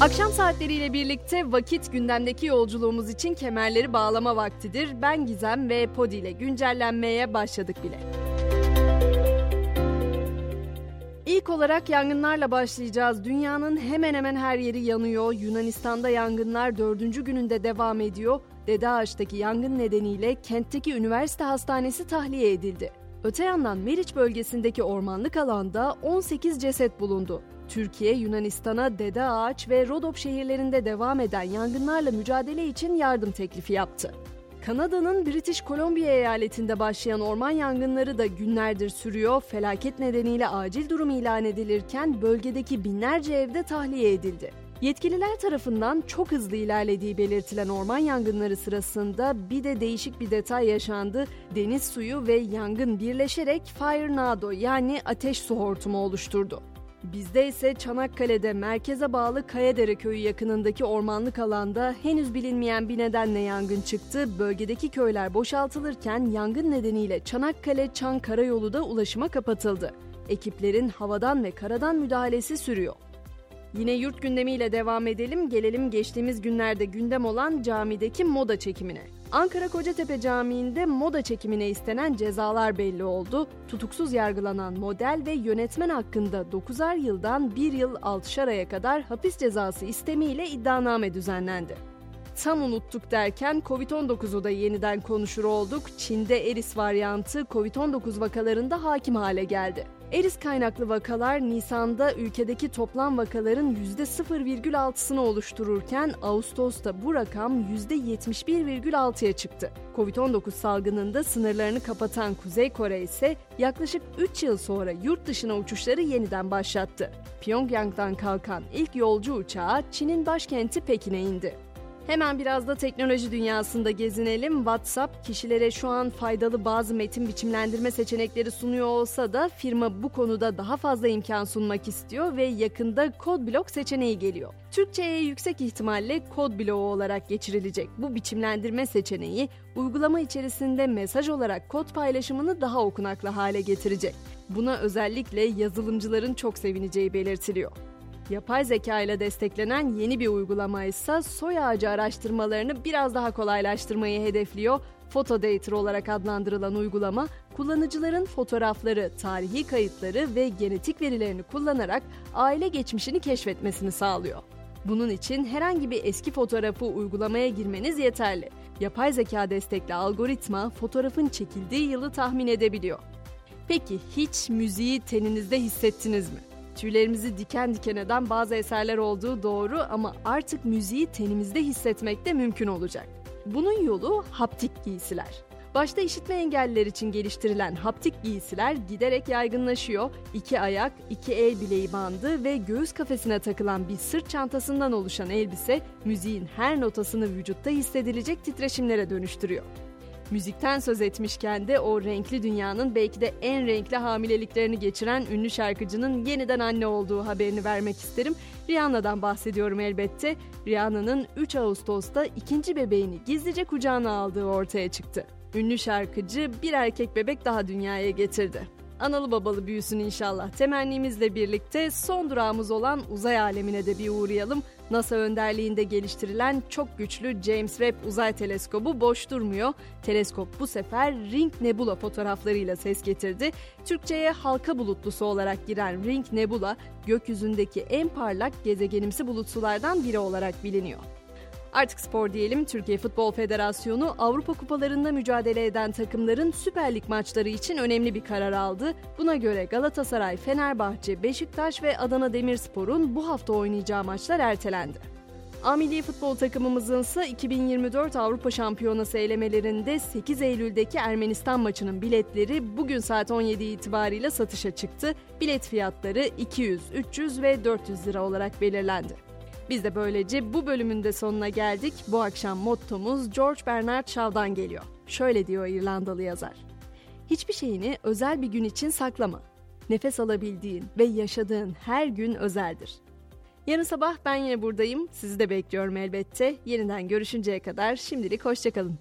Akşam saatleriyle birlikte vakit gündemdeki yolculuğumuz için kemerleri bağlama vaktidir. Ben Gizem ve Podi ile güncellenmeye başladık bile. İlk olarak yangınlarla başlayacağız. Dünyanın hemen hemen her yeri yanıyor. Yunanistan'da yangınlar dördüncü gününde devam ediyor. Dede Ağaç'taki yangın nedeniyle kentteki üniversite hastanesi tahliye edildi. Öte yandan Meriç bölgesindeki ormanlık alanda 18 ceset bulundu. Türkiye, Yunanistan'a Dede Ağaç ve Rodop şehirlerinde devam eden yangınlarla mücadele için yardım teklifi yaptı. Kanada'nın British Columbia eyaletinde başlayan orman yangınları da günlerdir sürüyor. Felaket nedeniyle acil durum ilan edilirken bölgedeki binlerce evde tahliye edildi. Yetkililer tarafından çok hızlı ilerlediği belirtilen orman yangınları sırasında bir de değişik bir detay yaşandı. Deniz suyu ve yangın birleşerek Fire Nado yani ateş su hortumu oluşturdu. Bizde ise Çanakkale'de merkeze bağlı Kayadere köyü yakınındaki ormanlık alanda henüz bilinmeyen bir nedenle yangın çıktı. Bölgedeki köyler boşaltılırken yangın nedeniyle Çanakkale-Çan karayolu da ulaşıma kapatıldı. Ekiplerin havadan ve karadan müdahalesi sürüyor. Yine yurt gündemiyle devam edelim. Gelelim geçtiğimiz günlerde gündem olan camideki moda çekimine. Ankara Kocatepe Camii'nde moda çekimine istenen cezalar belli oldu. Tutuksuz yargılanan model ve yönetmen hakkında 9'ar yıldan 1 yıl 6'şar aya kadar hapis cezası istemiyle iddianame düzenlendi. Tam unuttuk derken Covid-19'u da yeniden konuşur olduk. Çin'de Eris varyantı Covid-19 vakalarında hakim hale geldi. Eris kaynaklı vakalar Nisan'da ülkedeki toplam vakaların %0,6'sını oluştururken Ağustos'ta bu rakam %71,6'ya çıktı. Covid-19 salgınında sınırlarını kapatan Kuzey Kore ise yaklaşık 3 yıl sonra yurt dışına uçuşları yeniden başlattı. Pyongyang'dan kalkan ilk yolcu uçağı Çin'in başkenti Pekin'e indi. Hemen biraz da teknoloji dünyasında gezinelim. WhatsApp kişilere şu an faydalı bazı metin biçimlendirme seçenekleri sunuyor olsa da firma bu konuda daha fazla imkan sunmak istiyor ve yakında kod blok seçeneği geliyor. Türkçe'ye yüksek ihtimalle kod bloğu olarak geçirilecek. Bu biçimlendirme seçeneği uygulama içerisinde mesaj olarak kod paylaşımını daha okunaklı hale getirecek. Buna özellikle yazılımcıların çok sevineceği belirtiliyor. Yapay zeka ile desteklenen yeni bir uygulama ise soy ağacı araştırmalarını biraz daha kolaylaştırmayı hedefliyor. Photodata olarak adlandırılan uygulama, kullanıcıların fotoğrafları, tarihi kayıtları ve genetik verilerini kullanarak aile geçmişini keşfetmesini sağlıyor. Bunun için herhangi bir eski fotoğrafı uygulamaya girmeniz yeterli. Yapay zeka destekli algoritma fotoğrafın çekildiği yılı tahmin edebiliyor. Peki hiç müziği teninizde hissettiniz mi? Tüylerimizi diken diken eden bazı eserler olduğu doğru ama artık müziği tenimizde hissetmek de mümkün olacak. Bunun yolu haptik giysiler. Başta işitme engelliler için geliştirilen haptik giysiler giderek yaygınlaşıyor. İki ayak, iki el bileği bandı ve göğüs kafesine takılan bir sırt çantasından oluşan elbise müziğin her notasını vücutta hissedilecek titreşimlere dönüştürüyor. Müzikten söz etmişken de o renkli dünyanın belki de en renkli hamileliklerini geçiren ünlü şarkıcının yeniden anne olduğu haberini vermek isterim. Rihanna'dan bahsediyorum elbette. Rihanna'nın 3 Ağustos'ta ikinci bebeğini gizlice kucağına aldığı ortaya çıktı. Ünlü şarkıcı bir erkek bebek daha dünyaya getirdi analı babalı büyüsün inşallah. Temennimizle birlikte son durağımız olan uzay alemine de bir uğrayalım. NASA önderliğinde geliştirilen çok güçlü James Webb Uzay Teleskobu boş durmuyor. Teleskop bu sefer Ring Nebula fotoğraflarıyla ses getirdi. Türkçe'ye halka bulutlusu olarak giren Ring Nebula, gökyüzündeki en parlak gezegenimsi bulutsulardan biri olarak biliniyor. Artık spor diyelim. Türkiye Futbol Federasyonu Avrupa Kupalarında mücadele eden takımların Süper Lig maçları için önemli bir karar aldı. Buna göre Galatasaray, Fenerbahçe, Beşiktaş ve Adana Demirspor'un bu hafta oynayacağı maçlar ertelendi. A futbol takımımızın ise 2024 Avrupa Şampiyonası elemelerinde 8 Eylül'deki Ermenistan maçının biletleri bugün saat 17 itibariyle satışa çıktı. Bilet fiyatları 200, 300 ve 400 lira olarak belirlendi. Biz de böylece bu bölümün de sonuna geldik. Bu akşam mottomuz George Bernard Shaw'dan geliyor. Şöyle diyor İrlandalı yazar. Hiçbir şeyini özel bir gün için saklama. Nefes alabildiğin ve yaşadığın her gün özeldir. Yarın sabah ben yine buradayım. Sizi de bekliyorum elbette. Yeniden görüşünceye kadar şimdilik hoşçakalın.